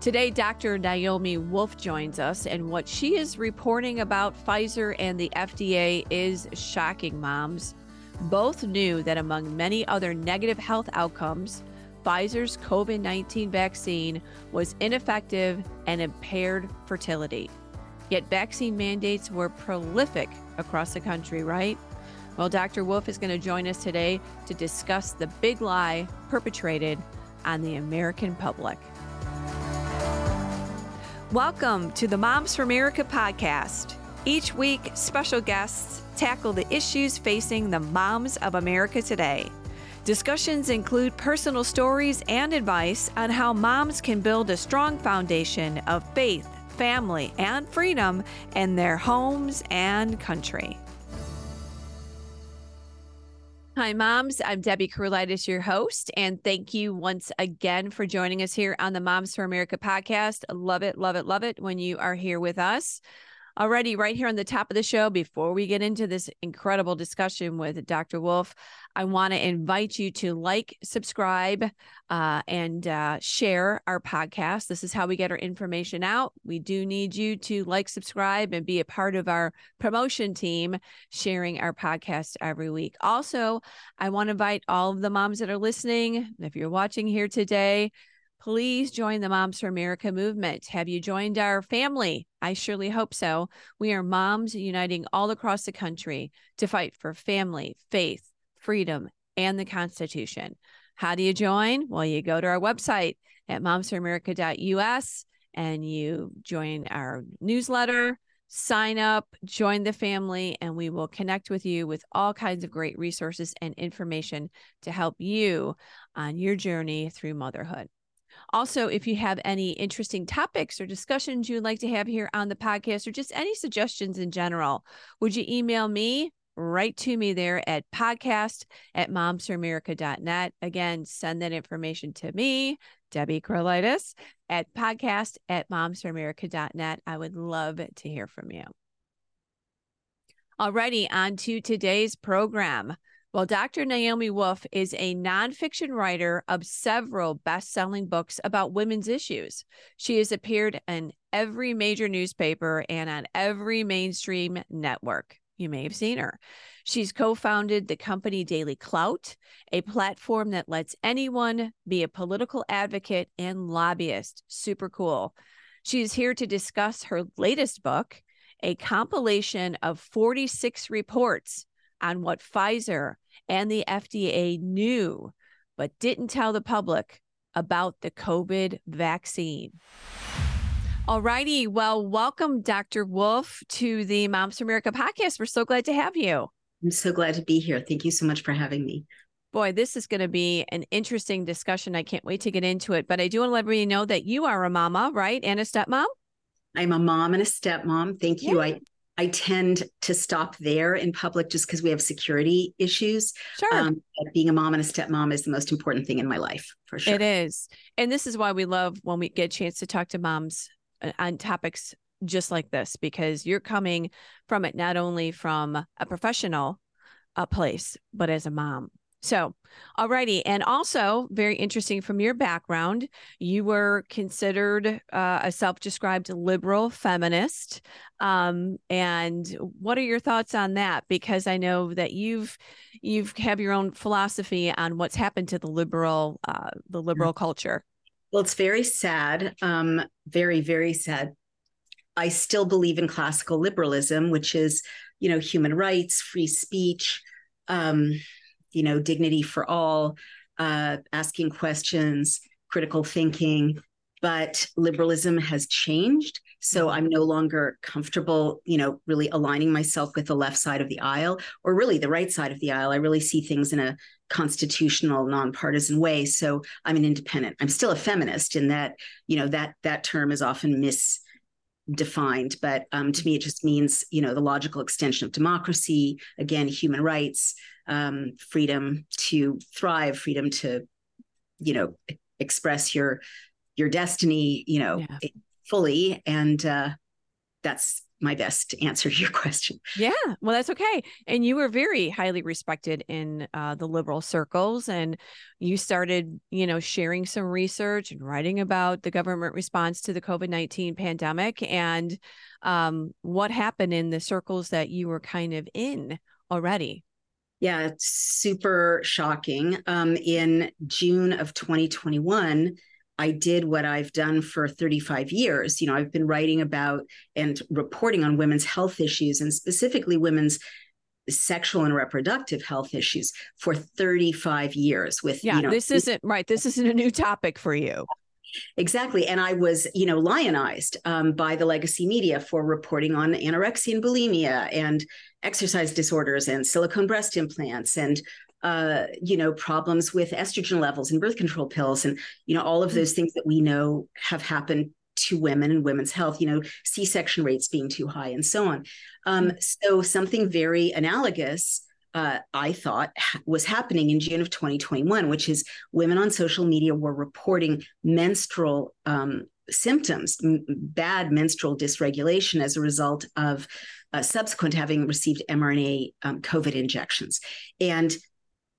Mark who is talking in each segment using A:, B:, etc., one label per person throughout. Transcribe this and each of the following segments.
A: Today, Dr. Naomi Wolf joins us, and what she is reporting about Pfizer and the FDA is shocking, moms. Both knew that among many other negative health outcomes, Pfizer's COVID 19 vaccine was ineffective and impaired fertility. Yet vaccine mandates were prolific across the country, right? Well, Dr. Wolf is going to join us today to discuss the big lie perpetrated on the American public. Welcome to the Moms for America podcast. Each week, special guests tackle the issues facing the moms of America today. Discussions include personal stories and advice on how moms can build a strong foundation of faith, family, and freedom in their homes and country. Hi, moms. I'm Debbie Carolitis, your host, and thank you once again for joining us here on the Moms for America podcast. Love it, love it, love it when you are here with us. Already, right here on the top of the show, before we get into this incredible discussion with Dr. Wolf, I want to invite you to like, subscribe, uh, and uh, share our podcast. This is how we get our information out. We do need you to like, subscribe, and be a part of our promotion team sharing our podcast every week. Also, I want to invite all of the moms that are listening, if you're watching here today, please join the Moms for America movement. Have you joined our family? I surely hope so. We are moms uniting all across the country to fight for family, faith, freedom, and the Constitution. How do you join? Well, you go to our website at momsforamerica.us and you join our newsletter, sign up, join the family, and we will connect with you with all kinds of great resources and information to help you on your journey through motherhood. Also, if you have any interesting topics or discussions you'd like to have here on the podcast or just any suggestions in general, would you email me right to me there at podcast at momsforamerica.net. Again, send that information to me, Debbie Carolitis, at podcast at momsforamerica.net. I would love to hear from you. Alrighty, on to today's program. Well, Dr. Naomi Wolf is a nonfiction writer of several best selling books about women's issues. She has appeared in every major newspaper and on every mainstream network. You may have seen her. She's co founded the company Daily Clout, a platform that lets anyone be a political advocate and lobbyist. Super cool. She is here to discuss her latest book, a compilation of 46 reports on what Pfizer and the FDA knew but didn't tell the public about the COVID vaccine. All righty. Well, welcome, Dr. Wolf, to the Moms for America podcast. We're so glad to have you.
B: I'm so glad to be here. Thank you so much for having me.
A: Boy, this is going to be an interesting discussion. I can't wait to get into it. But I do want to let everybody know that you are a mama, right? And a stepmom?
B: I'm a mom and a stepmom. Thank you. I I tend to stop there in public just because we have security issues.
A: Sure. Um,
B: being a mom and a stepmom is the most important thing in my life, for sure.
A: It is. And this is why we love when we get a chance to talk to moms uh, on topics just like this because you're coming from it not only from a professional uh, place but as a mom so alrighty and also very interesting from your background you were considered uh, a self-described liberal feminist um, and what are your thoughts on that? Because i know that you've you've have your own philosophy on what's happened to the liberal uh, the liberal culture.
B: Well, it's very sad, um, very, very sad. I still believe in classical liberalism, which is, you know, human rights, free speech, um, you know, dignity for all, uh, asking questions, critical thinking. But liberalism has changed. So I'm no longer comfortable, you know, really aligning myself with the left side of the aisle or really the right side of the aisle. I really see things in a constitutional, nonpartisan way. So I'm an independent. I'm still a feminist in that, you know, that that term is often misdefined. But um, to me, it just means, you know, the logical extension of democracy, again, human rights, um, freedom to thrive, freedom to, you know, express your your destiny, you know, yeah fully and uh that's my best to answer your question.
A: Yeah, well, that's okay. And you were very highly respected in uh, the liberal circles, and you started, you know, sharing some research and writing about the government response to the COVID nineteen pandemic and um, what happened in the circles that you were kind of in already.
B: Yeah, it's super shocking. Um, in June of 2021, I did what I've done for 35 years. You know, I've been writing about and reporting on women's health issues and specifically women's sexual and reproductive health issues for 35 years with
A: yeah
B: you know,
A: this isn't right this isn't a new topic for you
B: Exactly. And I was, you know, lionized um, by the legacy media for reporting on anorexia and bulimia and exercise disorders and silicone breast implants and uh, you know, problems with estrogen levels and birth control pills and, you know, all of those things that we know have happened to women and women's health, you know, C section rates being too high and so on. Um, mm. so something very analogous. Uh, I thought was happening in June of 2021, which is women on social media were reporting menstrual um, symptoms, m- bad menstrual dysregulation as a result of uh, subsequent having received mRNA um, COVID injections. And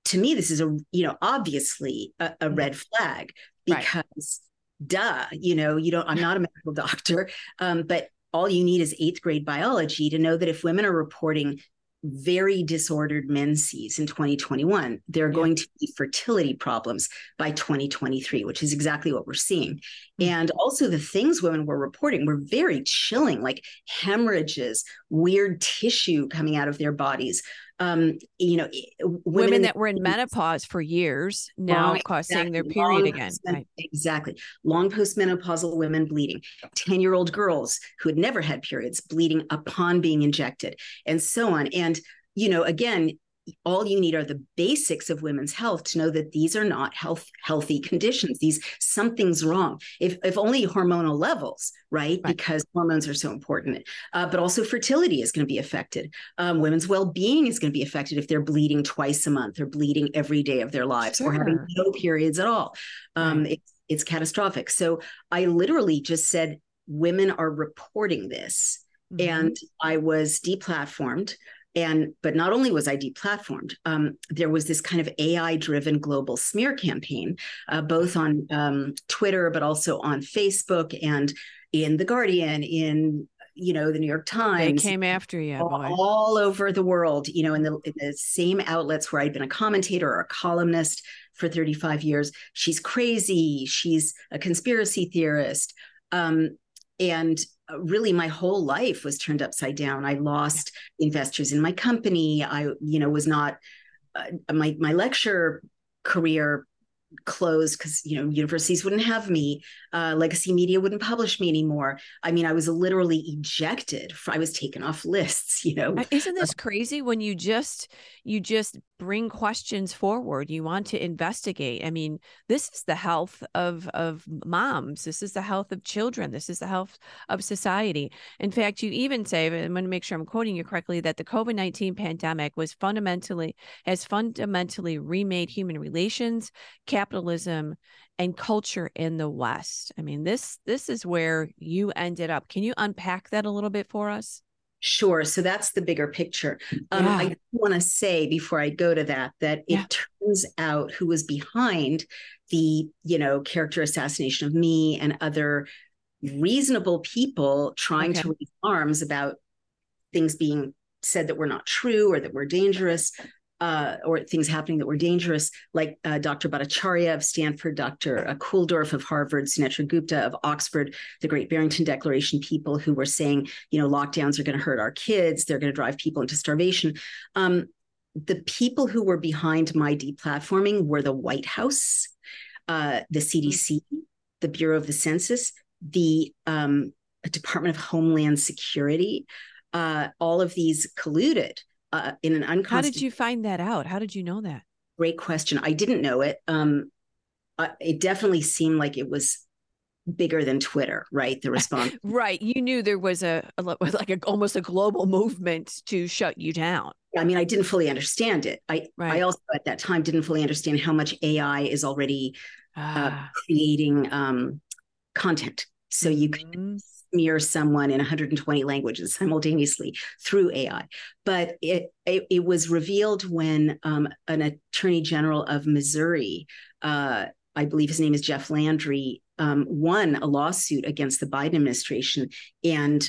B: to me, this is a, you know, obviously a, a mm-hmm. red flag because right. duh, you know, you don't, I'm not a medical doctor, um, but all you need is eighth grade biology to know that if women are reporting very disordered menses in 2021 there are yeah. going to be fertility problems by 2023 which is exactly what we're seeing mm-hmm. and also the things women were reporting were very chilling like hemorrhages weird tissue coming out of their bodies um, you know,
A: women, women that were in menopause for years now causing exactly, their period again.
B: Right. Exactly. Long postmenopausal women bleeding, 10 year old girls who had never had periods bleeding upon being injected, and so on. And, you know, again, all you need are the basics of women's health to know that these are not health healthy conditions these something's wrong if if only hormonal levels right, right. because hormones are so important uh, but also fertility is going to be affected um, women's well-being is going to be affected if they're bleeding twice a month or bleeding every day of their lives sure. or having no periods at all um, right. it's, it's catastrophic so i literally just said women are reporting this mm-hmm. and i was deplatformed and but not only was I deplatformed, um, there was this kind of AI-driven global smear campaign, uh, both on um, Twitter but also on Facebook and in the Guardian, in you know the New York Times.
A: They came after you,
B: all, all over the world. You know, in the, in the same outlets where I'd been a commentator or a columnist for 35 years. She's crazy. She's a conspiracy theorist. Um, and really my whole life was turned upside down. I lost investors in my company. I you know was not uh, my my lecture career closed because you know universities wouldn't have me uh, legacy media wouldn't publish me anymore. I mean i was literally ejected. I was taken off lists you know?
A: Isn't this crazy when you just you just bring questions forward. You want to investigate. I mean this is the health of of moms. This is the health of children. This is the health of society. In fact you even say i'm going to make sure i'm quoting you correctly that the covid-19 pandemic was fundamentally has fundamentally remade human relations capitalism and culture in the west. I mean this this is where you ended up. Can you unpack that a little bit for us
B: Sure. So that's the bigger picture. Um, yeah. I want to say before I go to that that yeah. it turns out who was behind the you know character assassination of me and other reasonable people trying okay. to raise arms about things being said that were not true or that were dangerous uh, or things happening that were dangerous, like uh, Dr. Bhattacharya of Stanford, Dr. Kulldorff of Harvard, Sunetra Gupta of Oxford, the Great Barrington Declaration people who were saying, you know, lockdowns are going to hurt our kids, they're going to drive people into starvation. Um, the people who were behind my deplatforming were the White House, uh, the CDC, mm-hmm. the Bureau of the Census, the um, Department of Homeland Security. Uh, all of these colluded uh, in an unconscious.
A: How did you find that out? How did you know that?
B: Great question. I didn't know it. Um, uh, it definitely seemed like it was bigger than Twitter, right? The response.
A: right. You knew there was a, a like a, almost a global movement to shut you down.
B: I mean, I didn't fully understand it. I right. I also at that time didn't fully understand how much AI is already uh, ah. uh, creating um, content. So you can mm-hmm. Smear someone in 120 languages simultaneously through AI. But it it, it was revealed when um, an attorney general of Missouri, uh, I believe his name is Jeff Landry, um, won a lawsuit against the Biden administration, and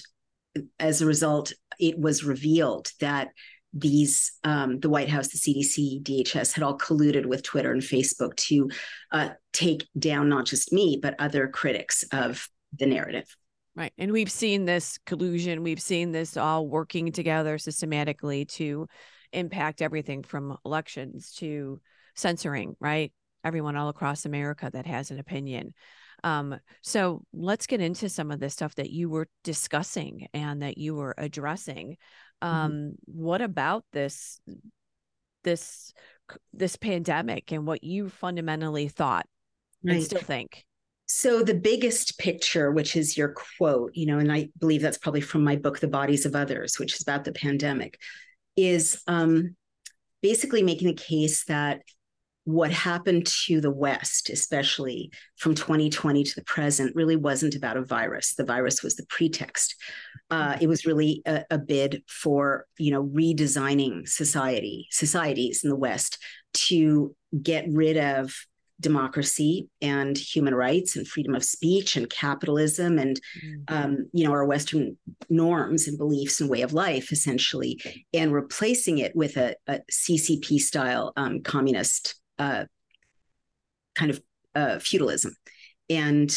B: as a result, it was revealed that these um, the White House, the CDC, DHS had all colluded with Twitter and Facebook to uh, take down not just me but other critics of the narrative.
A: Right, and we've seen this collusion. We've seen this all working together systematically to impact everything from elections to censoring. Right, everyone all across America that has an opinion. Um, so let's get into some of the stuff that you were discussing and that you were addressing. Mm-hmm. um mm-hmm. what about this this this pandemic and what you fundamentally thought right. and still think
B: so the biggest picture which is your quote you know and i believe that's probably from my book the bodies of others which is about the pandemic is um basically making the case that what happened to the West, especially from 2020 to the present, really wasn't about a virus. The virus was the pretext. Uh, it was really a, a, bid for, you know, redesigning society, societies in the West to get rid of democracy and human rights and freedom of speech and capitalism and mm-hmm. um, you know our western norms and beliefs and way of life essentially and replacing it with a, a ccp style um, communist uh, kind of uh, feudalism, and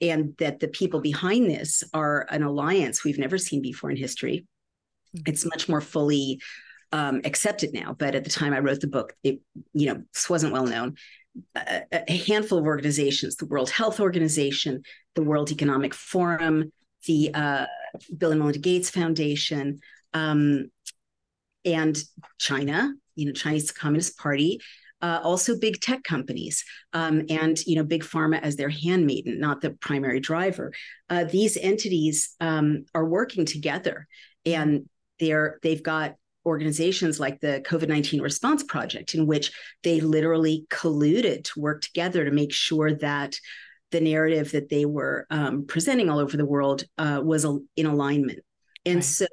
B: and that the people behind this are an alliance we've never seen before in history. Mm-hmm. It's much more fully um, accepted now, but at the time I wrote the book, it you know this wasn't well known. A, a handful of organizations: the World Health Organization, the World Economic Forum, the uh, Bill and Melinda Gates Foundation, um, and China. You know, Chinese Communist Party uh, also big tech companies um, and you know big pharma as their handmaiden not the primary driver uh, these entities um, are working together and they're they've got organizations like the covid-19 response project in which they literally colluded to work together to make sure that the narrative that they were um, presenting all over the world uh, was in alignment and right. so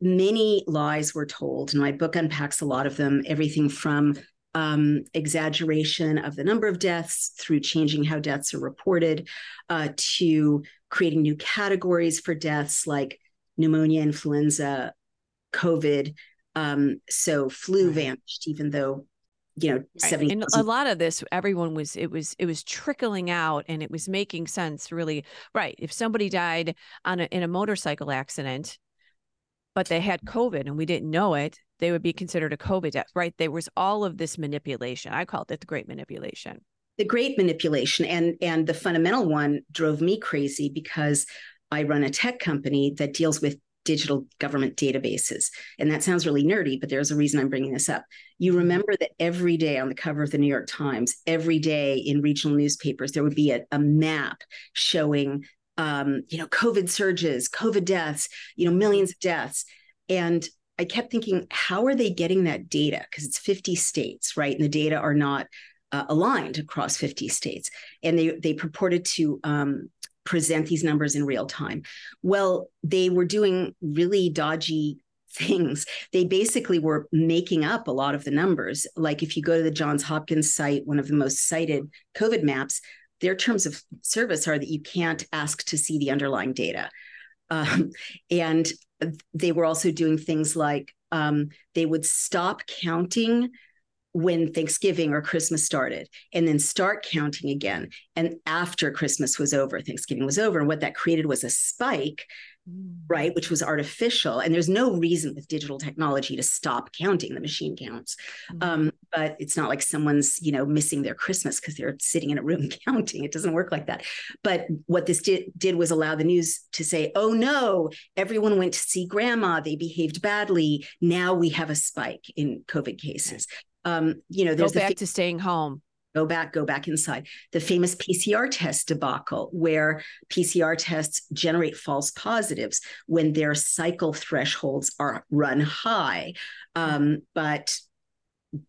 B: many lies were told and my book unpacks a lot of them everything from um, exaggeration of the number of deaths through changing how deaths are reported uh, to creating new categories for deaths like pneumonia, influenza, COVID. Um, so flu vanished, even though you know right. 70
A: and a lot of this everyone was it was it was trickling out and it was making sense really right if somebody died on a, in a motorcycle accident but they had covid and we didn't know it they would be considered a COVID death, right? There was all of this manipulation. I called it the great manipulation.
B: The great manipulation. And and the fundamental one drove me crazy because I run a tech company that deals with digital government databases. And that sounds really nerdy, but there's a reason I'm bringing this up. You mm-hmm. remember that every day on the cover of the New York Times, every day in regional newspapers, there would be a, a map showing, um, you know, COVID surges, COVID deaths, you know, millions of deaths. And I kept thinking, how are they getting that data? Because it's 50 states, right? And the data are not uh, aligned across 50 states. And they, they purported to um, present these numbers in real time. Well, they were doing really dodgy things. They basically were making up a lot of the numbers. Like if you go to the Johns Hopkins site, one of the most cited COVID maps, their terms of service are that you can't ask to see the underlying data. Um, and they were also doing things like um, they would stop counting when Thanksgiving or Christmas started and then start counting again. And after Christmas was over, Thanksgiving was over. And what that created was a spike right which was artificial and there's no reason with digital technology to stop counting the machine counts mm-hmm. um, but it's not like someone's you know missing their christmas because they're sitting in a room counting it doesn't work like that but what this did, did was allow the news to say oh no everyone went to see grandma they behaved badly now we have a spike in covid cases um, you know there's
A: go back the, to staying home
B: go back, go back inside. The famous PCR test debacle, where PCR tests generate false positives when their cycle thresholds are run high. Um, but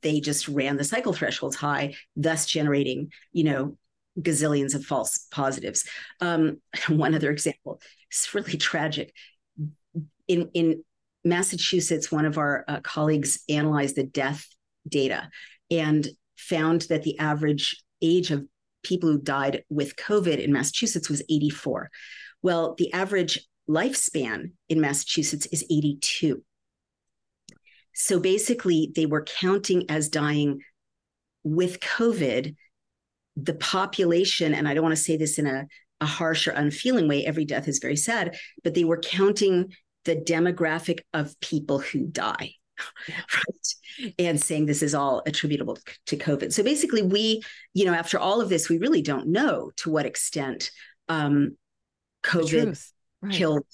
B: they just ran the cycle thresholds high, thus generating, you know, gazillions of false positives. Um, one other example, it's really tragic. In in Massachusetts, one of our uh, colleagues analyzed the death data and found that the average age of people who died with COVID in Massachusetts was 84. Well, the average lifespan in Massachusetts is 82. So basically, they were counting as dying with COVID the population, and I don't want to say this in a, a harsh or unfeeling way, every death is very sad, but they were counting the demographic of people who die. right. And saying this is all attributable to covid. So basically we you know after all of this we really don't know to what extent um covid right. killed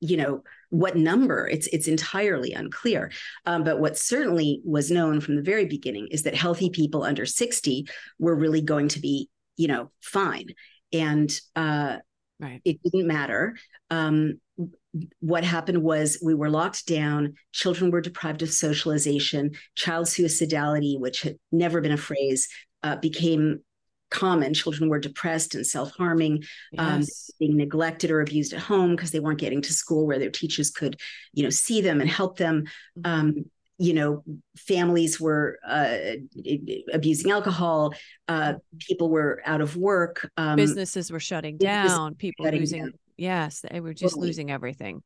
B: you know what number. It's it's entirely unclear. Um, but what certainly was known from the very beginning is that healthy people under 60 were really going to be you know fine. And uh, right. it didn't matter um, what happened was we were locked down children were deprived of socialization child suicidality which had never been a phrase uh, became common. Children were depressed and self harming, um, yes. um, being neglected or abused at home because they weren't getting to school where their teachers could, you know, see them and help them. Mm-hmm. Um, you know, families were uh, abusing alcohol. Uh, mm-hmm. people were out of work.
A: Um, Businesses were shutting down. People shutting losing. Down. Yes, they were just totally. losing everything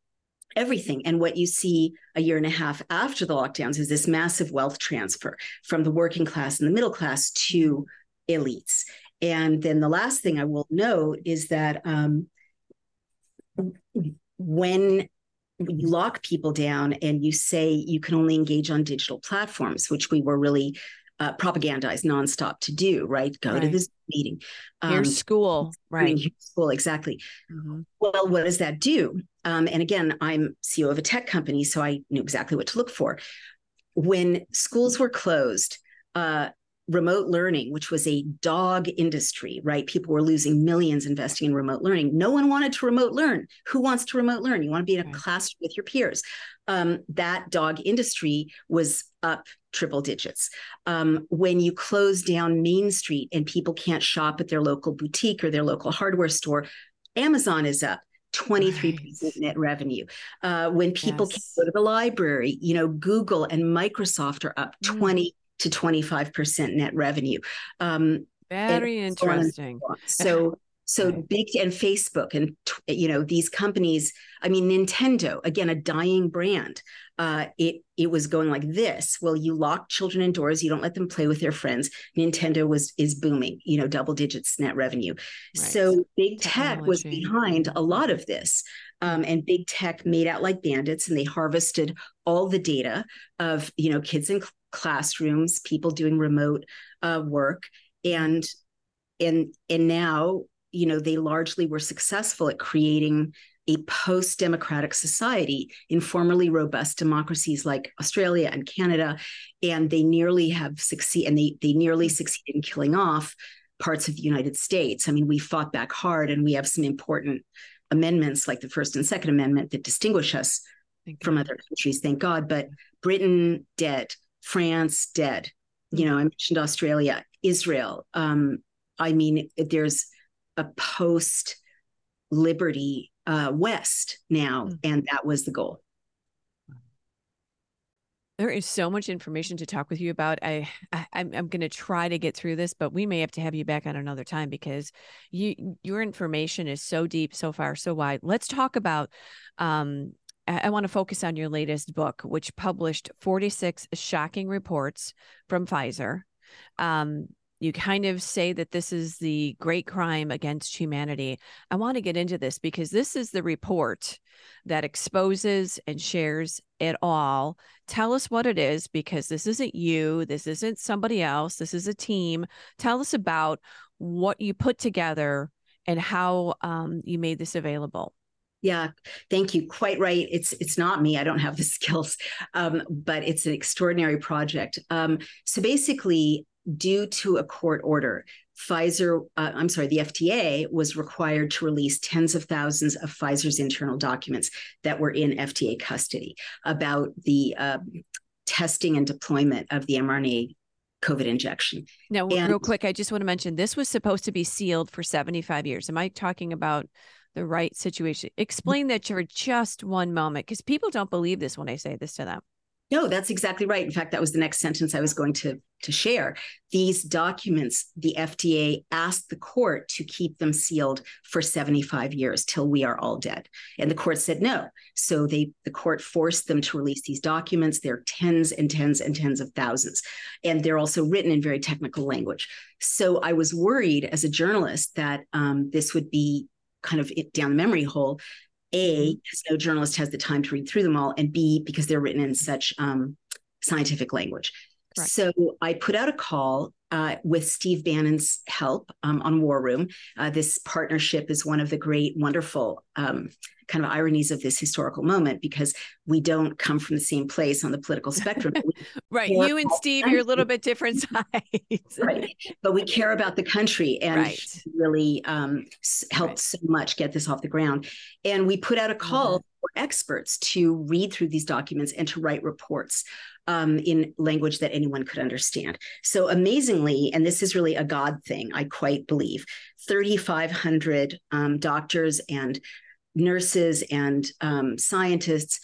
B: everything. And what you see a year and a half after the lockdowns is this massive wealth transfer from the working class and the middle class to elites. And then the last thing I will note is that um, when you lock people down and you say you can only engage on digital platforms, which we were really uh, propagandized nonstop to do, right? Go right. to this meeting.
A: Um, here's school, right? Here's
B: school, exactly. Mm-hmm. Well, what does that do? Um, and again, I'm CEO of a tech company, so I knew exactly what to look for. When schools were closed, uh, remote learning, which was a dog industry, right? People were losing millions investing in remote learning. No one wanted to remote learn. Who wants to remote learn? You want to be in a class with your peers. Um, that dog industry was up triple digits. Um, when you close down Main Street and people can't shop at their local boutique or their local hardware store, Amazon is up. 23% right. net revenue. Uh, when people yes. can go to the library, you know, Google and Microsoft are up mm. 20 to 25% net revenue. Um,
A: Very interesting.
B: So, so big and Facebook and you know these companies. I mean, Nintendo again, a dying brand. Uh, it it was going like this. Well, you lock children indoors. You don't let them play with their friends. Nintendo was is booming. You know, double digits net revenue. Right. So big tech was behind a lot of this. Um, and big tech made out like bandits and they harvested all the data of you know kids in classrooms, people doing remote uh, work, and and and now you know they largely were successful at creating a post-democratic society in formerly robust democracies like Australia and Canada, and they nearly have succeed and they they nearly succeeded in killing off parts of the United States. I mean, we fought back hard, and we have some important amendments like the First and Second Amendment that distinguish us from other countries. Thank God. But Britain dead, France dead. You know, I mentioned Australia, Israel. Um, I mean, there's a post liberty uh, West now, mm-hmm. and that was the goal.
A: There is so much information to talk with you about. I, I am I'm going to try to get through this, but we may have to have you back on another time because you your information is so deep, so far, so wide. Let's talk about um, I want to focus on your latest book, which published 46 shocking reports from Pfizer. Um, you kind of say that this is the great crime against humanity. I want to get into this because this is the report that exposes and shares it all. Tell us what it is because this isn't you, this isn't somebody else, this is a team. Tell us about what you put together and how um, you made this available.
B: Yeah, thank you. Quite right. It's it's not me. I don't have the skills, um, but it's an extraordinary project. Um, so basically, due to a court order, Pfizer, uh, I'm sorry, the FDA was required to release tens of thousands of Pfizer's internal documents that were in FDA custody about the uh, testing and deployment of the mRNA COVID injection.
A: Now, and, real quick, I just want to mention this was supposed to be sealed for 75 years. Am I talking about the right situation? Explain that for just one moment because people don't believe this when I say this to them.
B: No, that's exactly right. In fact, that was the next sentence I was going to, to share. These documents, the FDA asked the court to keep them sealed for 75 years till we are all dead. And the court said no. So they the court forced them to release these documents. They're tens and tens and tens of thousands. And they're also written in very technical language. So I was worried as a journalist that um, this would be kind of down the memory hole a, because no journalist has the time to read through them all, and B, because they're written in such um, scientific language. Right. So I put out a call uh, with Steve Bannon's help um, on War Room. Uh, this partnership is one of the great, wonderful um, kind of ironies of this historical moment because we don't come from the same place on the political spectrum.
A: right. You and Steve, you're a little bit different sides.
B: right. But we care about the country and right. really um, helped right. so much get this off the ground. And we put out a call mm-hmm. For experts to read through these documents and to write reports. Um, in language that anyone could understand. So amazingly, and this is really a God thing, I quite believe, 3,500 um, doctors and nurses and um, scientists,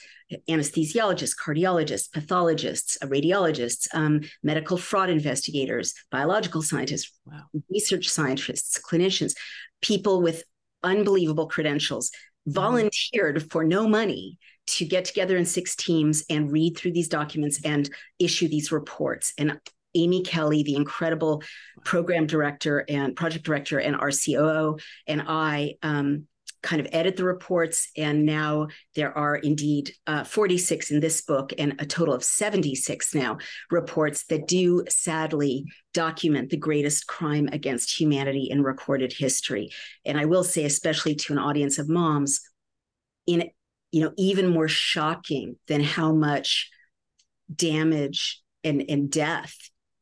B: anesthesiologists, cardiologists, pathologists, radiologists, um, medical fraud investigators, biological scientists, wow. research scientists, clinicians, people with unbelievable credentials. Volunteered for no money to get together in six teams and read through these documents and issue these reports. And Amy Kelly, the incredible program director and project director and RCOO, and I um, kind of edit the reports. And now there are indeed uh, 46 in this book and a total of 76 now reports that do sadly document the greatest crime against humanity in recorded history. And I will say, especially to an audience of moms, in you know, even more shocking than how much damage and, and death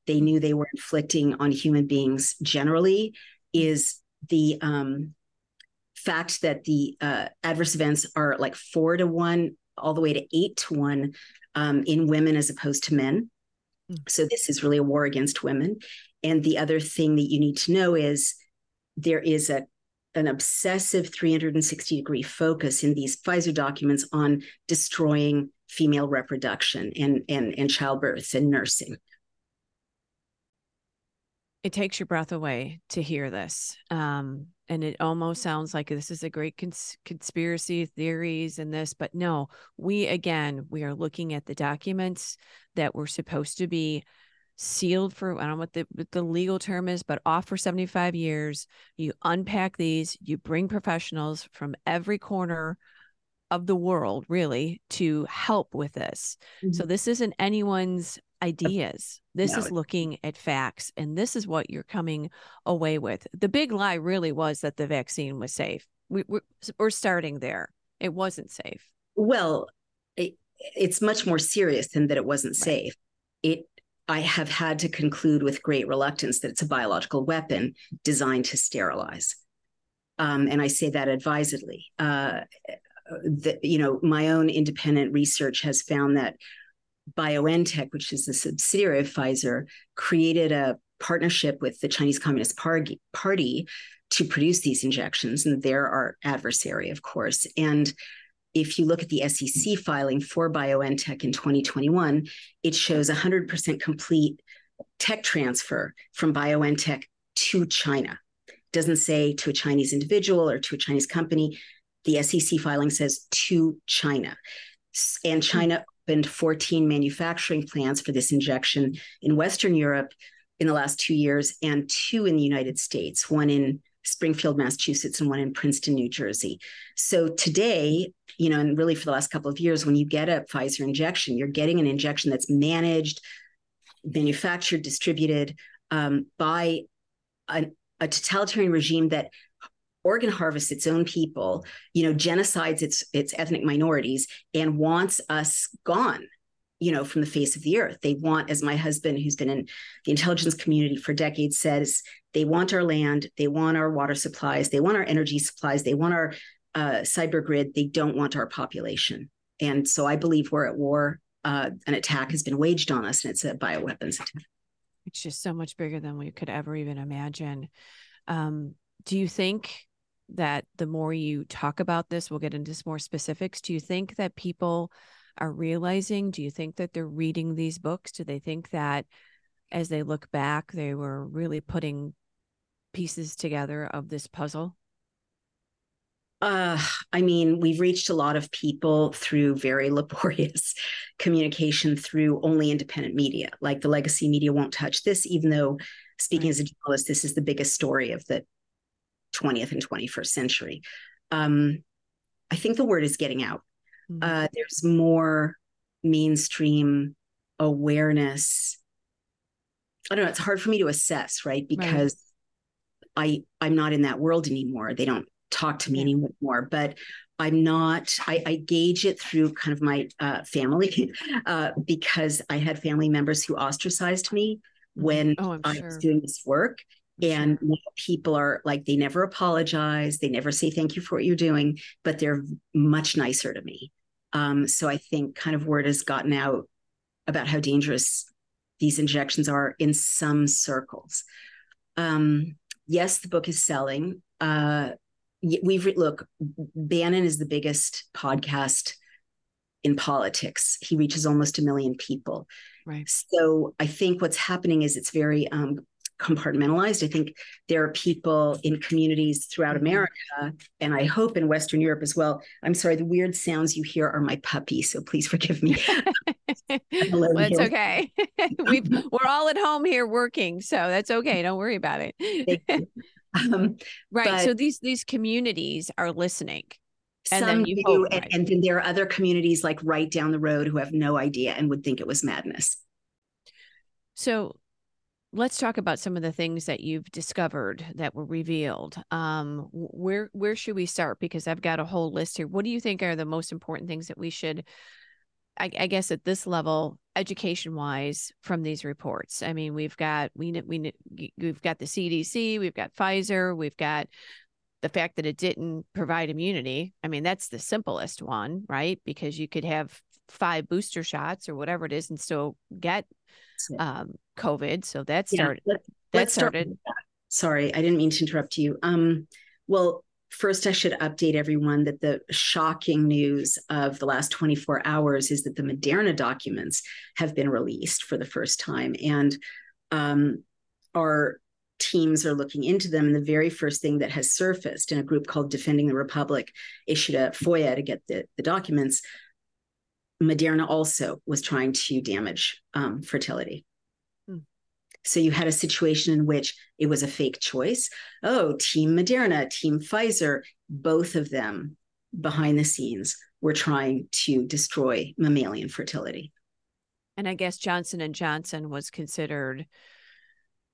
B: they knew they were inflicting on human beings generally is the um, fact that the uh, adverse events are like four to one, all the way to eight to one um, in women as opposed to men. Mm. So this is really a war against women. And the other thing that you need to know is there is a an obsessive 360 degree focus in these Pfizer documents on destroying female reproduction and and and childbirth and nursing
A: it takes your breath away to hear this. Um, and it almost sounds like this is a great cons- conspiracy theories and this, but no, we again, we are looking at the documents that were supposed to be sealed for I don't know what the what the legal term is, but off for 75 years. You unpack these, you bring professionals from every corner of the world really to help with this. Mm-hmm. So this isn't anyone's ideas. This no. is looking at facts, and this is what you're coming away with. The big lie really was that the vaccine was safe. We, we're, we're starting there. It wasn't safe.
B: Well, it, it's much more serious than that it wasn't right. safe. It I have had to conclude with great reluctance that it's a biological weapon designed to sterilize. Um, and I say that advisedly. Uh, the, you know, my own independent research has found that BioNTech, which is a subsidiary of Pfizer, created a partnership with the Chinese Communist Party, to produce these injections, and they're our adversary, of course. And if you look at the SEC filing for BioNTech in 2021, it shows 100% complete tech transfer from BioNTech to China. It doesn't say to a Chinese individual or to a Chinese company. The SEC filing says to China. And China opened 14 manufacturing plants for this injection in Western Europe in the last two years, and two in the United States, one in Springfield, Massachusetts, and one in Princeton, New Jersey. So today, you know, and really for the last couple of years, when you get a Pfizer injection, you're getting an injection that's managed, manufactured, distributed um, by a, a totalitarian regime that organ harvests its own people, you know, genocides its its ethnic minorities, and wants us gone, you know, from the face of the earth. They want, as my husband, who's been in the intelligence community for decades, says, they want our land, they want our water supplies, they want our energy supplies, they want our uh, cyber grid. They don't want our population. And so I believe we're at war. Uh, an attack has been waged on us, and it's a bioweapons attack.
A: It's just so much bigger than we could ever even imagine. Um, do you think that the more you talk about this, we'll get into some more specifics. Do you think that people are realizing? Do you think that they're reading these books? Do they think that as they look back, they were really putting pieces together of this puzzle?
B: Uh, I mean, we've reached a lot of people through very laborious communication through only independent media. Like the legacy media won't touch this, even though, speaking as a journalist, this is the biggest story of the 20th and 21st century. Um, I think the word is getting out. Mm-hmm. Uh, there's more mainstream awareness. I don't know. It's hard for me to assess, right? Because right. I I'm not in that world anymore. They don't talk to me yeah. anymore. But I'm not. I, I, gauge it through kind of my uh, family uh, because I had family members who ostracized me when oh, I sure. was doing this work. And people are like, they never apologize. They never say thank you for what you're doing, but they're much nicer to me. Um, so I think kind of word has gotten out about how dangerous these injections are in some circles. Um, yes, the book is selling. Uh, we've look, Bannon is the biggest podcast in politics. He reaches almost a million people.
A: Right.
B: So I think what's happening is it's very um, compartmentalized. I think there are people in communities throughout mm-hmm. America, and I hope in Western Europe as well. I'm sorry, the weird sounds you hear are my puppy, so please forgive me.
A: well, it's okay. we are all at home here working, so that's okay. Don't worry about it. um, right. But, so these these communities are listening.
B: And some do, hope, and, right. and then there are other communities like right down the road who have no idea and would think it was madness.
A: So let's talk about some of the things that you've discovered that were revealed. Um, where where should we start? Because I've got a whole list here. What do you think are the most important things that we should, I, I guess, at this level, education wise, from these reports? I mean, we've got we we we've got the CDC, we've got Pfizer, we've got the fact that it didn't provide immunity. I mean, that's the simplest one, right? Because you could have five booster shots or whatever it is and still get um, COVID. So that started. Yeah, let, that started. Start
B: Sorry, I didn't mean to interrupt you. Um, well, first, I should update everyone that the shocking news of the last 24 hours is that the Moderna documents have been released for the first time, and um, our teams are looking into them. And the very first thing that has surfaced in a group called Defending the Republic issued a FOIA to get the, the documents Moderna also was trying to damage um, fertility. Hmm. So you had a situation in which it was a fake choice. Oh, Team Moderna, Team Pfizer, both of them behind the scenes were trying to destroy mammalian fertility.
A: And I guess Johnson and Johnson was considered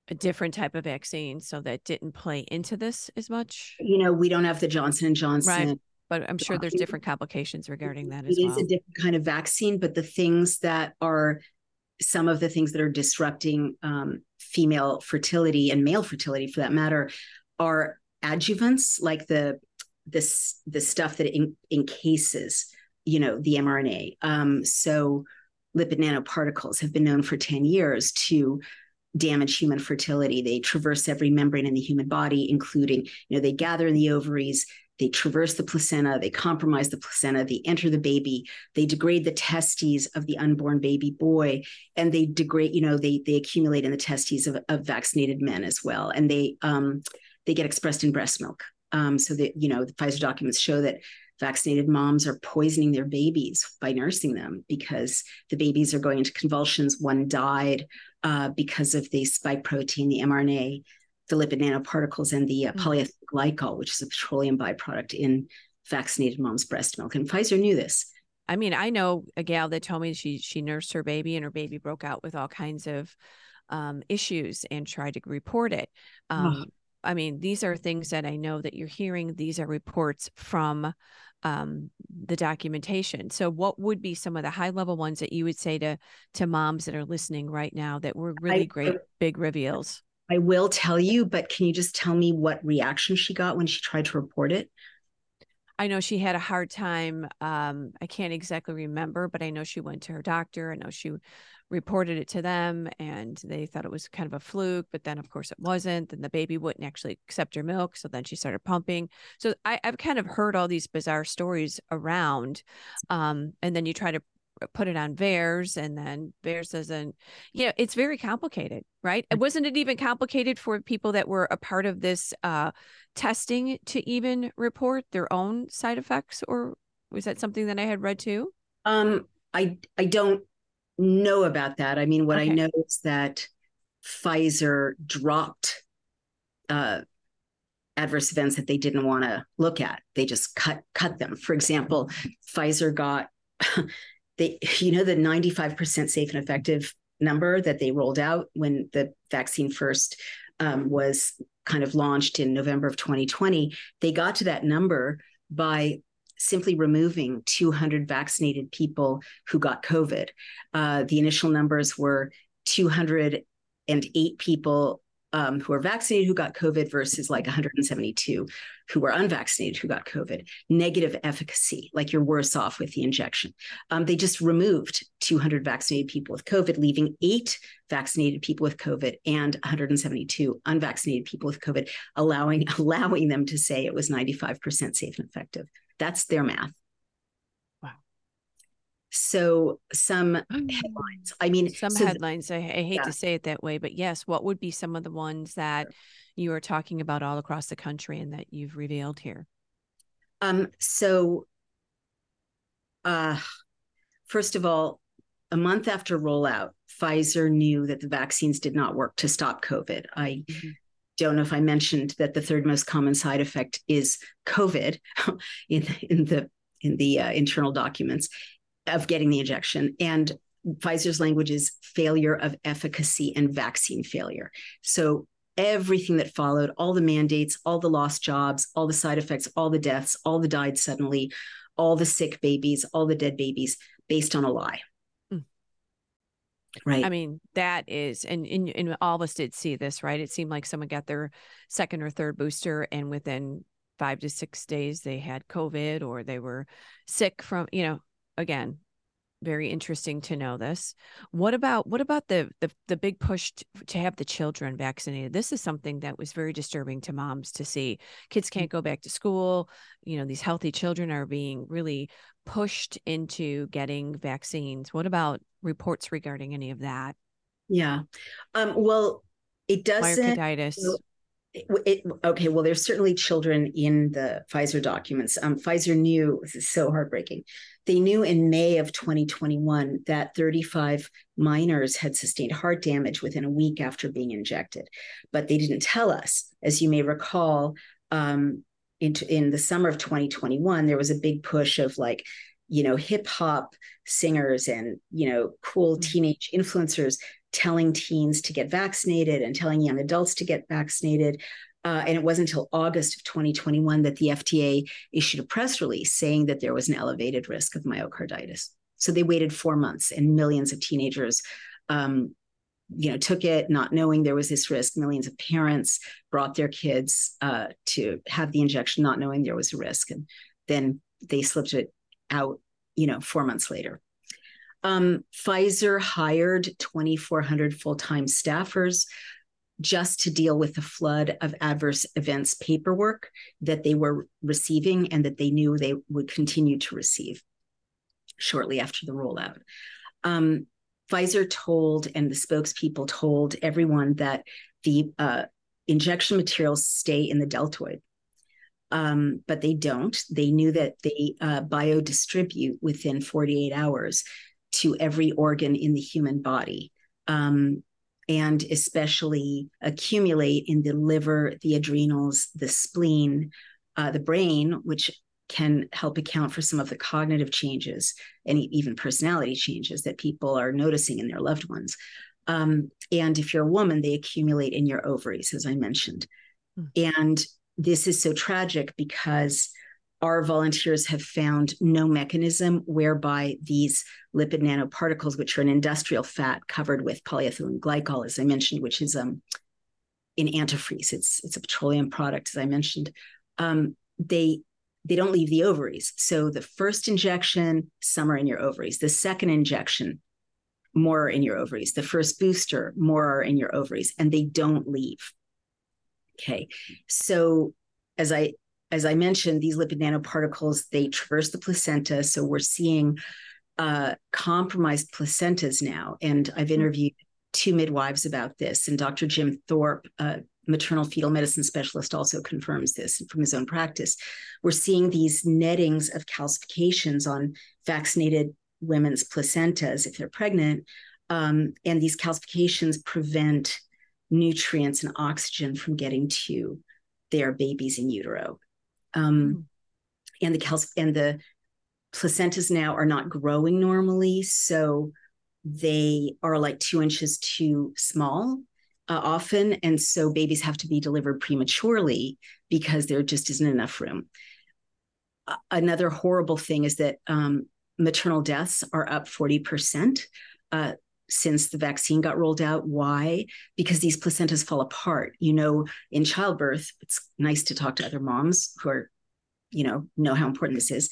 A: a different type of vaccine, so that didn't play into this as much.
B: You know, we don't have the Johnson and Johnson
A: right but I'm sure there's different complications regarding that as
B: well.
A: It
B: is a different kind of vaccine, but the things that are some of the things that are disrupting um, female fertility and male fertility, for that matter, are adjuvants like the this the stuff that in, encases, you know, the mRNA. Um, so lipid nanoparticles have been known for 10 years to damage human fertility. They traverse every membrane in the human body, including, you know, they gather in the ovaries, they traverse the placenta, they compromise the placenta, they enter the baby, they degrade the testes of the unborn baby boy, and they degrade, you know, they they accumulate in the testes of, of vaccinated men as well, and they um, they get expressed in breast milk. Um, so that you know, the Pfizer documents show that vaccinated moms are poisoning their babies by nursing them because the babies are going into convulsions. One died uh, because of the spike protein, the mRNA the lipid nanoparticles and the uh, mm-hmm. polyethylene glycol, which is a petroleum byproduct in vaccinated mom's breast milk. And Pfizer knew this.
A: I mean, I know a gal that told me she she nursed her baby and her baby broke out with all kinds of um, issues and tried to report it. Um, oh. I mean, these are things that I know that you're hearing. These are reports from um, the documentation. So, what would be some of the high level ones that you would say to to moms that are listening right now that were really I, great big reveals?
B: I will tell you, but can you just tell me what reaction she got when she tried to report it?
A: I know she had a hard time. Um, I can't exactly remember, but I know she went to her doctor. I know she reported it to them and they thought it was kind of a fluke, but then of course it wasn't. Then the baby wouldn't actually accept her milk. So then she started pumping. So I, have kind of heard all these bizarre stories around. Um, and then you try to put it on VAERS and then VAERS doesn't, you know, it's very complicated, right? Mm. Wasn't it even complicated for people that were a part of this uh, testing to even report their own side effects or was that something that I had read too?
B: Um, I, I don't know about that. I mean, what okay. I know is that Pfizer dropped uh, adverse events that they didn't want to look at. They just cut cut them. For example, Pfizer got they you know the 95% safe and effective number that they rolled out when the vaccine first um, was kind of launched in November of 2020. They got to that number by simply removing 200 vaccinated people who got COVID. Uh, the initial numbers were 208 people um, who are vaccinated who got COVID versus like 172 who were unvaccinated who got COVID. Negative efficacy, like you're worse off with the injection. Um, they just removed 200 vaccinated people with COVID, leaving eight vaccinated people with COVID and 172 unvaccinated people with COVID, allowing allowing them to say it was 95% safe and effective. That's their math. So some mm. headlines. I mean,
A: some so headlines. I, I, hate yeah. to say it that way, but yes, what would be some of the ones that you are talking about all across the country and that you've revealed here?
B: Um. So, uh, first of all, a month after rollout, Pfizer knew that the vaccines did not work to stop COVID. I mm-hmm. don't know if I mentioned that the third most common side effect is COVID in in the in the uh, internal documents of getting the injection. And Pfizer's language is failure of efficacy and vaccine failure. So everything that followed, all the mandates, all the lost jobs, all the side effects, all the deaths, all the died suddenly, all the sick babies, all the dead babies, based on a lie. Hmm. Right.
A: I mean, that is, and, and, and all of us did see this, right? It seemed like someone got their second or third booster, and within five to six days, they had COVID or they were sick from, you know, again very interesting to know this. What about what about the the, the big push to, to have the children vaccinated? This is something that was very disturbing to moms to see. Kids can't go back to school. You know these healthy children are being really pushed into getting vaccines. What about reports regarding any of that?
B: Yeah. Um, well it doesn't
A: myocarditis
B: it, it, okay, well, there's certainly children in the Pfizer documents. Um, Pfizer knew this is so heartbreaking. They knew in May of 2021 that 35 minors had sustained heart damage within a week after being injected, but they didn't tell us. As you may recall, um, in, in the summer of 2021, there was a big push of like, you know, hip hop singers and you know, cool mm-hmm. teenage influencers telling teens to get vaccinated and telling young adults to get vaccinated. Uh, and it wasn't until August of 2021 that the FDA issued a press release saying that there was an elevated risk of myocarditis. So they waited four months, and millions of teenagers, um, you know, took it not knowing there was this risk. Millions of parents brought their kids uh, to have the injection, not knowing there was a risk, and then they slipped it out, you know, four months later. Um, Pfizer hired 2,400 full time staffers just to deal with the flood of adverse events paperwork that they were receiving and that they knew they would continue to receive shortly after the rollout. Um, Pfizer told, and the spokespeople told everyone that the uh, injection materials stay in the deltoid. Um, but they don't. They knew that they uh, biodistribute within 48 hours to every organ in the human body. Um, and especially accumulate in the liver, the adrenals, the spleen, uh, the brain, which can help account for some of the cognitive changes and even personality changes that people are noticing in their loved ones. Um, and if you're a woman, they accumulate in your ovaries, as I mentioned. Mm. And this is so tragic because our volunteers have found no mechanism whereby these lipid nanoparticles, which are an industrial fat covered with polyethylene glycol, as I mentioned, which is um, in antifreeze, it's it's a petroleum product, as I mentioned. Um, they they don't leave the ovaries. So the first injection, some are in your ovaries. The second injection, more are in your ovaries. The first booster, more are in your ovaries, and they don't leave. Okay. So as I as I mentioned, these lipid nanoparticles, they traverse the placenta. So we're seeing uh, compromised placentas now. And I've hmm. interviewed two midwives about this. And Dr. Jim Thorp, uh, maternal fetal medicine specialist, also confirms this from his own practice. We're seeing these nettings of calcifications on vaccinated women's placentas if they're pregnant. Um, and these calcifications prevent nutrients and oxygen from getting to their babies in utero. Um, mm. And the cal- and the placentas now are not growing normally, so they are like two inches too small uh, often, and so babies have to be delivered prematurely because there just isn't enough room. Uh, another horrible thing is that um, maternal deaths are up forty percent. Uh, since the vaccine got rolled out. Why? Because these placentas fall apart. You know, in childbirth, it's nice to talk to other moms who are, you know, know how important this is.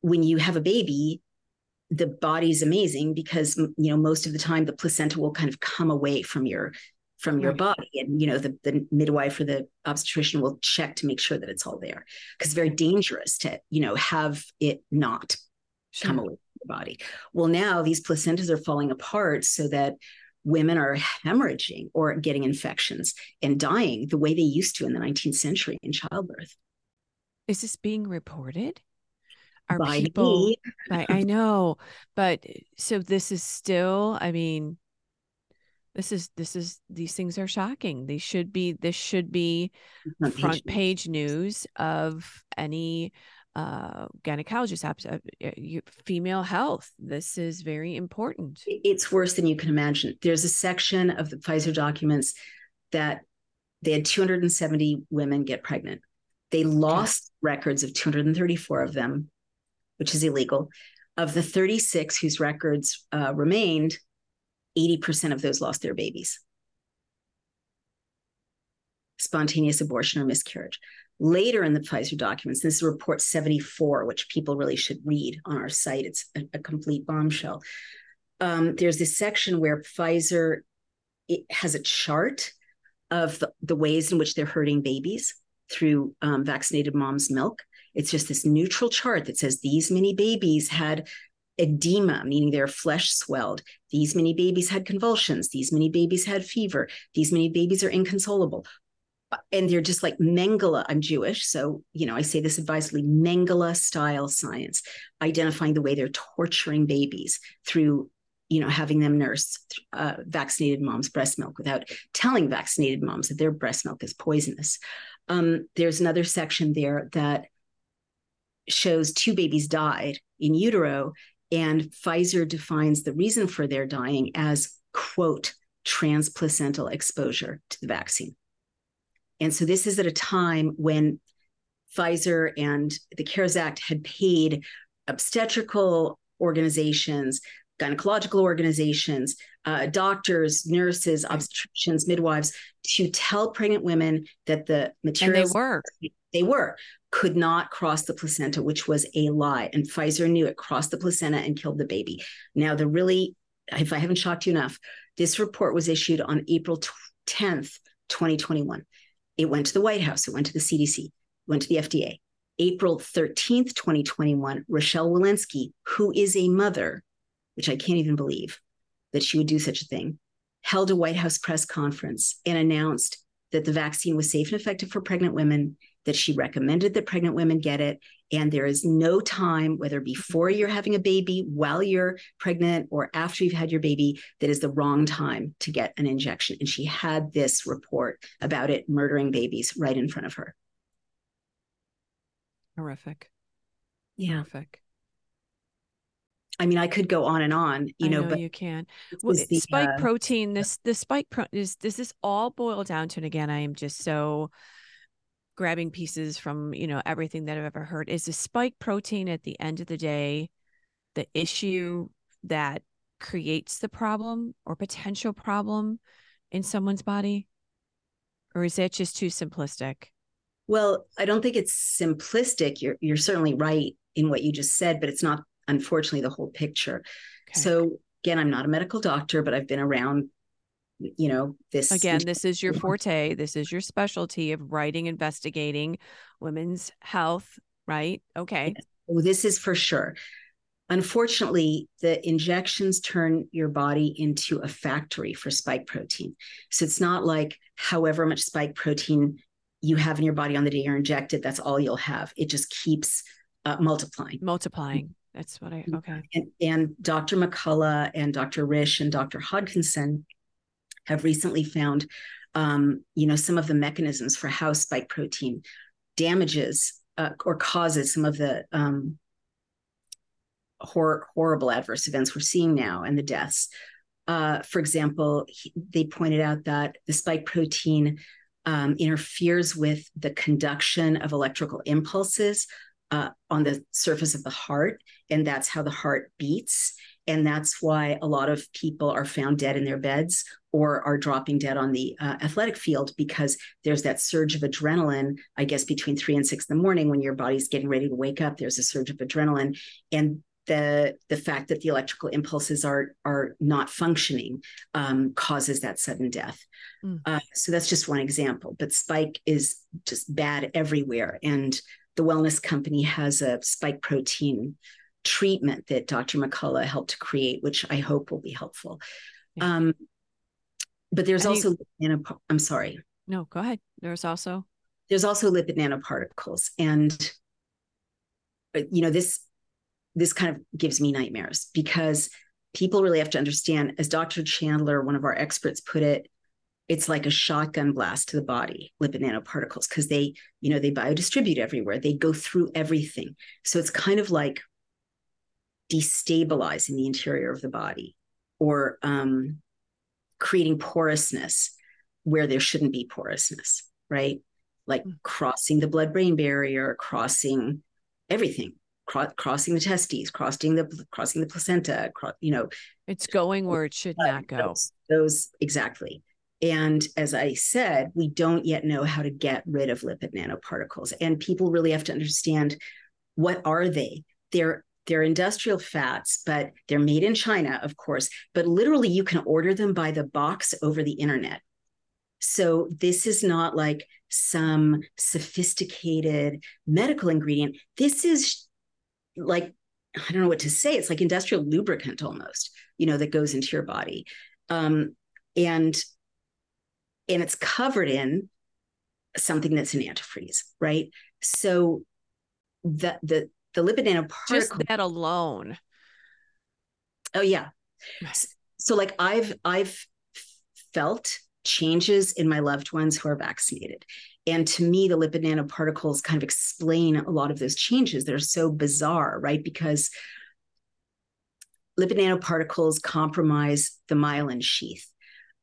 B: When you have a baby, the body's amazing because you know most of the time the placenta will kind of come away from your from your body and you know the, the midwife or the obstetrician will check to make sure that it's all there because it's very dangerous to you know have it not sure. come away body. Well, now these placentas are falling apart so that women are hemorrhaging or getting infections and dying the way they used to in the 19th century in childbirth.
A: Is this being reported? Are By people I, I know, but so this is still, I mean, this is this is these things are shocking. They should be this should be front page news of any uh, gynecologist, uh, female health. This is very important.
B: It's worse than you can imagine. There's a section of the Pfizer documents that they had 270 women get pregnant. They lost records of 234 of them, which is illegal. Of the 36 whose records uh, remained, 80% of those lost their babies. Spontaneous abortion or miscarriage. Later in the Pfizer documents, this is report 74, which people really should read on our site. It's a, a complete bombshell. Um, there's this section where Pfizer has a chart of the, the ways in which they're hurting babies through um, vaccinated mom's milk. It's just this neutral chart that says these many babies had edema, meaning their flesh swelled. These many babies had convulsions. These many babies had fever. These many babies are inconsolable and they're just like Mengele. I'm Jewish, so you know I say this advisedly. Mengele style science, identifying the way they're torturing babies through you know having them nurse uh, vaccinated moms breast milk without telling vaccinated moms that their breast milk is poisonous. Um, there's another section there that shows two babies died in utero, and Pfizer defines the reason for their dying as quote transplacental exposure to the vaccine. And so this is at a time when Pfizer and the CARES Act had paid obstetrical organizations, gynecological organizations, uh, doctors, nurses, obstetricians, midwives to tell pregnant women that the materials
A: and they were
B: they were could not cross the placenta, which was a lie. And Pfizer knew it crossed the placenta and killed the baby. Now, the really, if I haven't shocked you enough, this report was issued on April 10th, 2021. It went to the White House, it went to the CDC, went to the FDA. April 13th, 2021, Rochelle Walensky, who is a mother, which I can't even believe that she would do such a thing, held a White House press conference and announced that the vaccine was safe and effective for pregnant women that she recommended that pregnant women get it. And there is no time, whether before you're having a baby, while you're pregnant, or after you've had your baby, that is the wrong time to get an injection. And she had this report about it murdering babies right in front of her.
A: Horrific.
B: Yeah.
A: Horrific.
B: I mean, I could go on and on, you know,
A: know,
B: but
A: you can. Well, the, spike uh, protein. This the spike pro is does this all boil down to? And again, I am just so grabbing pieces from you know everything that I've ever heard. Is the spike protein at the end of the day the issue that creates the problem or potential problem in someone's body, or is that just too simplistic?
B: Well, I don't think it's simplistic. You're you're certainly right in what you just said, but it's not unfortunately the whole picture. Okay. So again, I'm not a medical doctor, but I've been around you know this
A: again this is your forte this is your specialty of writing investigating women's health right okay
B: yes. well, this is for sure unfortunately the injections turn your body into a factory for spike protein so it's not like however much spike protein you have in your body on the day you're injected that's all you'll have it just keeps uh, multiplying
A: multiplying that's what I mm-hmm. okay.
B: And, and Dr. McCullough and Dr. Risch and Dr. Hodkinson have recently found, um, you know, some of the mechanisms for how spike protein damages uh, or causes some of the um, hor- horrible adverse events we're seeing now and the deaths. Uh, for example, he, they pointed out that the spike protein um, interferes with the conduction of electrical impulses uh, on the surface of the heart, and that's how the heart beats. And that's why a lot of people are found dead in their beds or are dropping dead on the uh, athletic field because there's that surge of adrenaline, I guess, between three and six in the morning when your body's getting ready to wake up. There's a surge of adrenaline. And the the fact that the electrical impulses are are not functioning um, causes that sudden death. Mm. Uh, so that's just one example. But spike is just bad everywhere, and the wellness company has a spike protein treatment that Dr. McCullough helped to create, which I hope will be helpful. Yeah. Um, but there's also you, I'm sorry.
A: No, go ahead. There's also
B: there's also lipid nanoparticles, and uh, you know this this kind of gives me nightmares because people really have to understand, as Dr. Chandler, one of our experts, put it, it's like a shotgun blast to the body lipid nanoparticles because they you know they biodistribute everywhere they go through everything so it's kind of like destabilizing the interior of the body or um, creating porousness where there shouldn't be porousness right like mm-hmm. crossing the blood brain barrier crossing everything cro- crossing the testes crossing the crossing the placenta cro- you know
A: it's going where it should not go
B: those, those exactly and as I said, we don't yet know how to get rid of lipid nanoparticles. And people really have to understand what are they? They're they're industrial fats, but they're made in China, of course. But literally, you can order them by the box over the internet. So this is not like some sophisticated medical ingredient. This is like I don't know what to say. It's like industrial lubricant almost, you know, that goes into your body. Um, and and it's covered in something that's an antifreeze, right? So the the the lipid nanoparticle
A: just that alone.
B: Oh yeah. So like I've I've felt changes in my loved ones who are vaccinated. And to me, the lipid nanoparticles kind of explain a lot of those changes that are so bizarre, right? Because lipid nanoparticles compromise the myelin sheath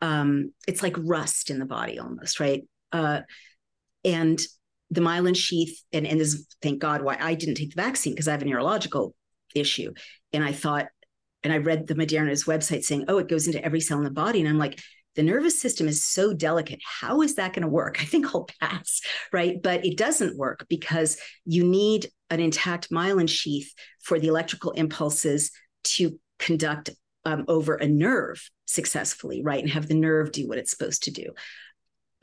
B: um, it's like rust in the body almost, right? Uh, and the myelin sheath, and, and this thank God why I didn't take the vaccine because I have a neurological issue. And I thought, and I read the Moderna's website saying, oh, it goes into every cell in the body. And I'm like, the nervous system is so delicate. How is that going to work? I think I'll pass, right? But it doesn't work because you need an intact myelin sheath for the electrical impulses to conduct um, over a nerve successfully, right? And have the nerve do what it's supposed to do.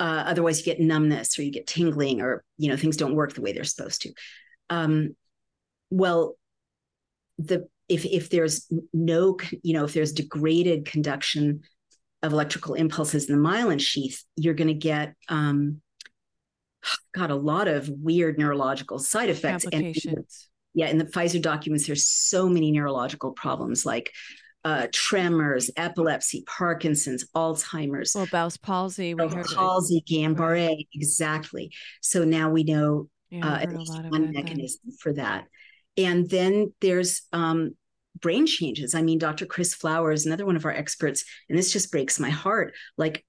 B: Uh, otherwise, you get numbness or you get tingling, or you know things don't work the way they're supposed to. Um, well, the if if there's no you know if there's degraded conduction of electrical impulses in the myelin sheath, you're going to get um, got a lot of weird neurological side effects. And, yeah, in the Pfizer documents, there's so many neurological problems like uh, tremors, epilepsy, Parkinson's, Alzheimer's.
A: Well, Bell's palsy.
B: We heard palsy, Guillain-Barré, exactly. So now we know yeah, uh, at least one mechanism then. for that. And then there's um, brain changes. I mean, Dr. Chris Flowers, another one of our experts, and this just breaks my heart. Like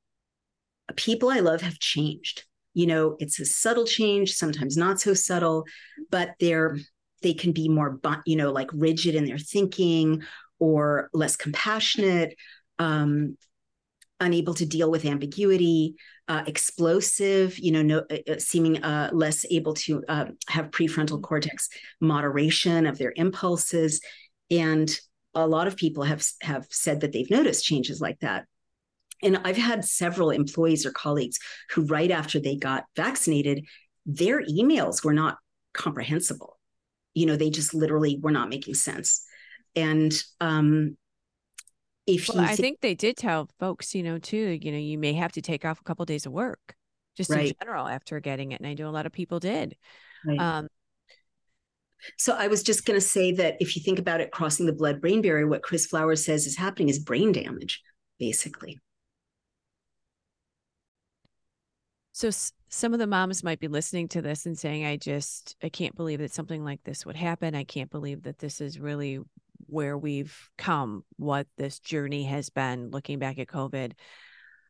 B: people I love have changed. You know, it's a subtle change, sometimes not so subtle, but they're they can be more, you know, like rigid in their thinking or less compassionate. Um, unable to deal with ambiguity, uh, explosive, you know, no, uh, uh seeming uh, less able to uh, have prefrontal cortex moderation of their impulses, and a lot of people have have said that they've noticed changes like that. And I've had several employees or colleagues who, right after they got vaccinated, their emails were not comprehensible. You know, they just literally were not making sense. And um, if
A: well, I think they did tell folks, you know, too, you know, you may have to take off a couple of days of work just right. in general after getting it. And I know a lot of people did. Right. Um,
B: so I was just going to say that if you think about it crossing the blood brain barrier, what Chris Flowers says is happening is brain damage, basically.
A: So s- some of the moms might be listening to this and saying, I just, I can't believe that something like this would happen. I can't believe that this is really where we've come, what this journey has been looking back at COVID.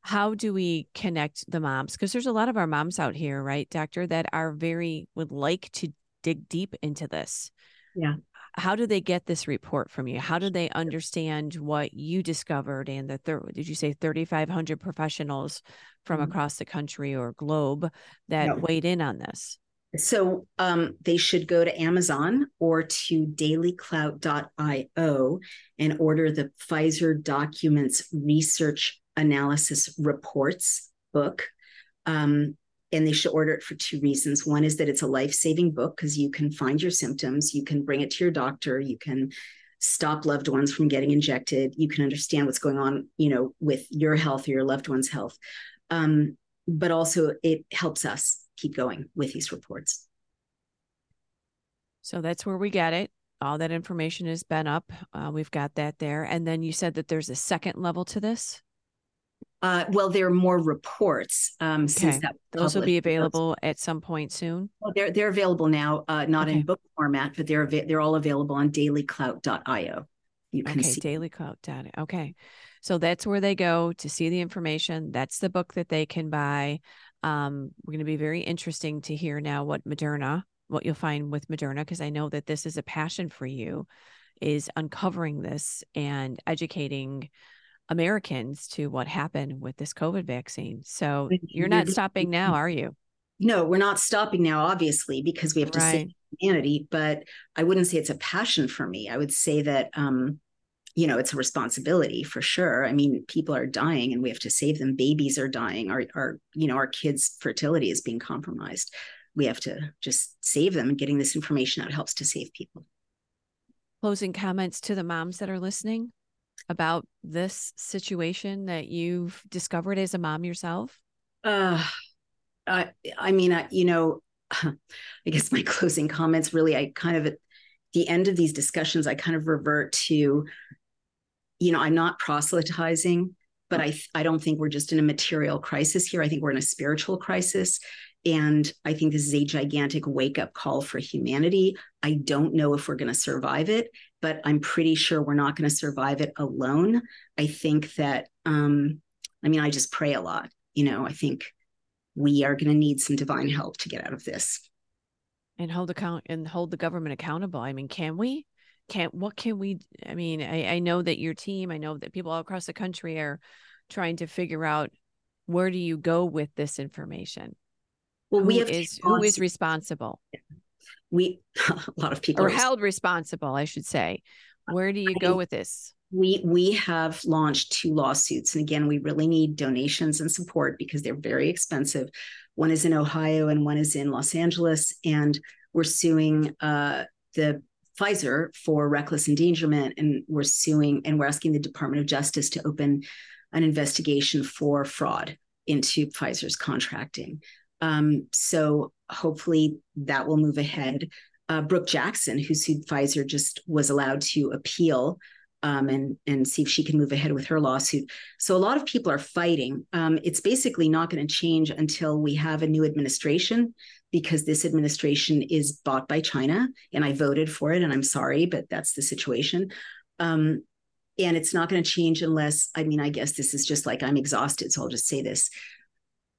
A: How do we connect the moms? Because there's a lot of our moms out here, right, doctor, that are very, would like to dig deep into this.
B: Yeah.
A: How do they get this report from you? How do they understand what you discovered and the third, did you say 3,500 professionals from mm-hmm. across the country or globe that no. weighed in on this?
B: So um, they should go to Amazon or to dailyclout.io and order the Pfizer Documents Research Analysis Reports book. Um, and they should order it for two reasons. One is that it's a life saving book because you can find your symptoms, you can bring it to your doctor, you can stop loved ones from getting injected, you can understand what's going on, you know, with your health or your loved one's health. Um, but also, it helps us keep going with these reports.
A: So that's where we get it. All that information has been up. Uh, we've got that there. And then you said that there's a second level to this.
B: Uh, well, there are more reports um, okay. since that.
A: Those will be available at some point soon.
B: Well, they're they're available now, uh, not okay. in book format, but they're they're all available on dailyclout.io.
A: You can okay, see dailyclout.io. Okay, so that's where they go to see the information. That's the book that they can buy. Um, we're going to be very interesting to hear now what Moderna, what you'll find with Moderna, because I know that this is a passion for you, is uncovering this and educating Americans to what happened with this COVID vaccine. So you're not stopping now, are you?
B: No, we're not stopping now, obviously, because we have to right. save humanity. But I wouldn't say it's a passion for me. I would say that um, you know it's a responsibility for sure. I mean people are dying and we have to save them. Babies are dying. Our, our you know our kids fertility is being compromised. We have to just save them and getting this information out helps to save people.
A: Closing comments to the moms that are listening about this situation that you've discovered as a mom yourself?
B: Uh i i mean I, you know i guess my closing comments really i kind of at the end of these discussions i kind of revert to you know, I'm not proselytizing, but I I don't think we're just in a material crisis here. I think we're in a spiritual crisis. And I think this is a gigantic wake up call for humanity. I don't know if we're going to survive it, but I'm pretty sure we're not going to survive it alone. I think that, um, I mean, I just pray a lot. You know, I think we are going to need some divine help to get out of this.
A: And hold account and hold the government accountable. I mean, can we? Can't what can we i mean I, I know that your team i know that people all across the country are trying to figure out where do you go with this information? Well who we have is who is responsible.
B: we a lot of people
A: are held responsible i should say. Where do you go with this?
B: We we have launched two lawsuits and again we really need donations and support because they're very expensive. One is in ohio and one is in los angeles and we're suing uh, the Pfizer for reckless endangerment, and we're suing and we're asking the Department of Justice to open an investigation for fraud into Pfizer's contracting. Um, so hopefully that will move ahead. Uh, Brook Jackson, who sued Pfizer, just was allowed to appeal um, and and see if she can move ahead with her lawsuit. So a lot of people are fighting. Um, it's basically not going to change until we have a new administration because this administration is bought by China, and I voted for it, and I'm sorry, but that's the situation. Um, and it's not going to change unless I mean, I guess this is just like I'm exhausted, so I'll just say this.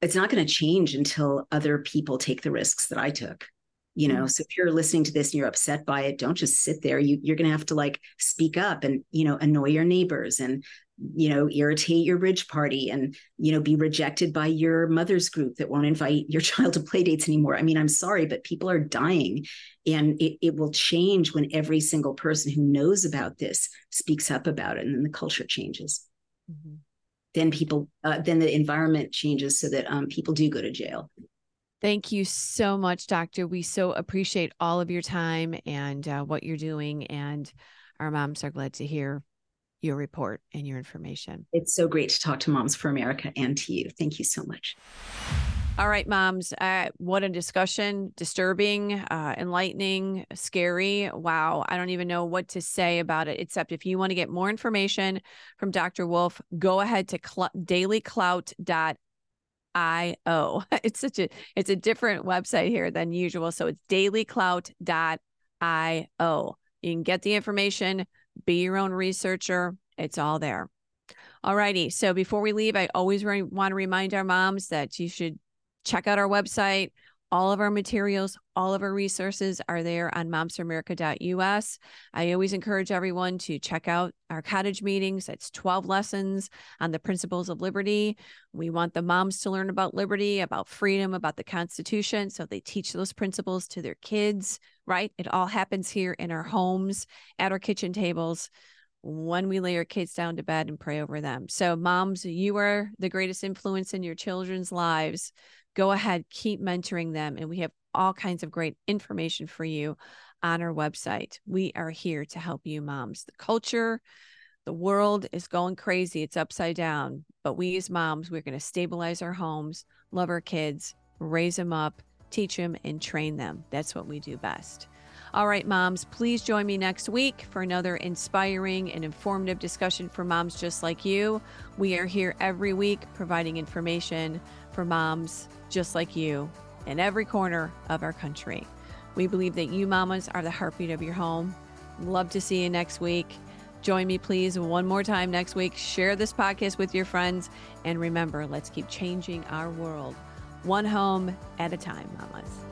B: It's not going to change until other people take the risks that I took you know mm-hmm. so if you're listening to this and you're upset by it don't just sit there you, you're going to have to like speak up and you know annoy your neighbors and you know irritate your bridge party and you know be rejected by your mother's group that won't invite your child to play dates anymore i mean i'm sorry but people are dying and it, it will change when every single person who knows about this speaks up about it and then the culture changes mm-hmm. then people uh, then the environment changes so that um, people do go to jail
A: Thank you so much, Doctor. We so appreciate all of your time and uh, what you're doing. And our moms are glad to hear your report and your information.
B: It's so great to talk to Moms for America and to you. Thank you so much.
A: All right, moms. Uh, what a discussion. Disturbing, uh, enlightening, scary. Wow. I don't even know what to say about it, except if you want to get more information from Dr. Wolf, go ahead to cl- dailyclout.io. It's such a it's a different website here than usual. So it's dailyclout.io. You can get the information, be your own researcher. It's all there. All righty. So before we leave, I always re- want to remind our moms that you should check out our website. All of our materials, all of our resources are there on momsforamerica.us. I always encourage everyone to check out our cottage meetings. It's 12 lessons on the principles of liberty. We want the moms to learn about liberty, about freedom, about the Constitution. So they teach those principles to their kids, right? It all happens here in our homes, at our kitchen tables when we lay our kids down to bed and pray over them. So, moms, you are the greatest influence in your children's lives go ahead, keep mentoring them. And we have all kinds of great information for you on our website. We are here to help you, moms. The culture, the world is going crazy, it's upside down. But we, as moms, we're going to stabilize our homes, love our kids, raise them up, teach them, and train them. That's what we do best. All right, moms, please join me next week for another inspiring and informative discussion for moms just like you. We are here every week providing information for moms just like you in every corner of our country. We believe that you mamas are the heartbeat of your home. Love to see you next week. Join me, please, one more time next week. Share this podcast with your friends. And remember, let's keep changing our world one home at a time, mamas.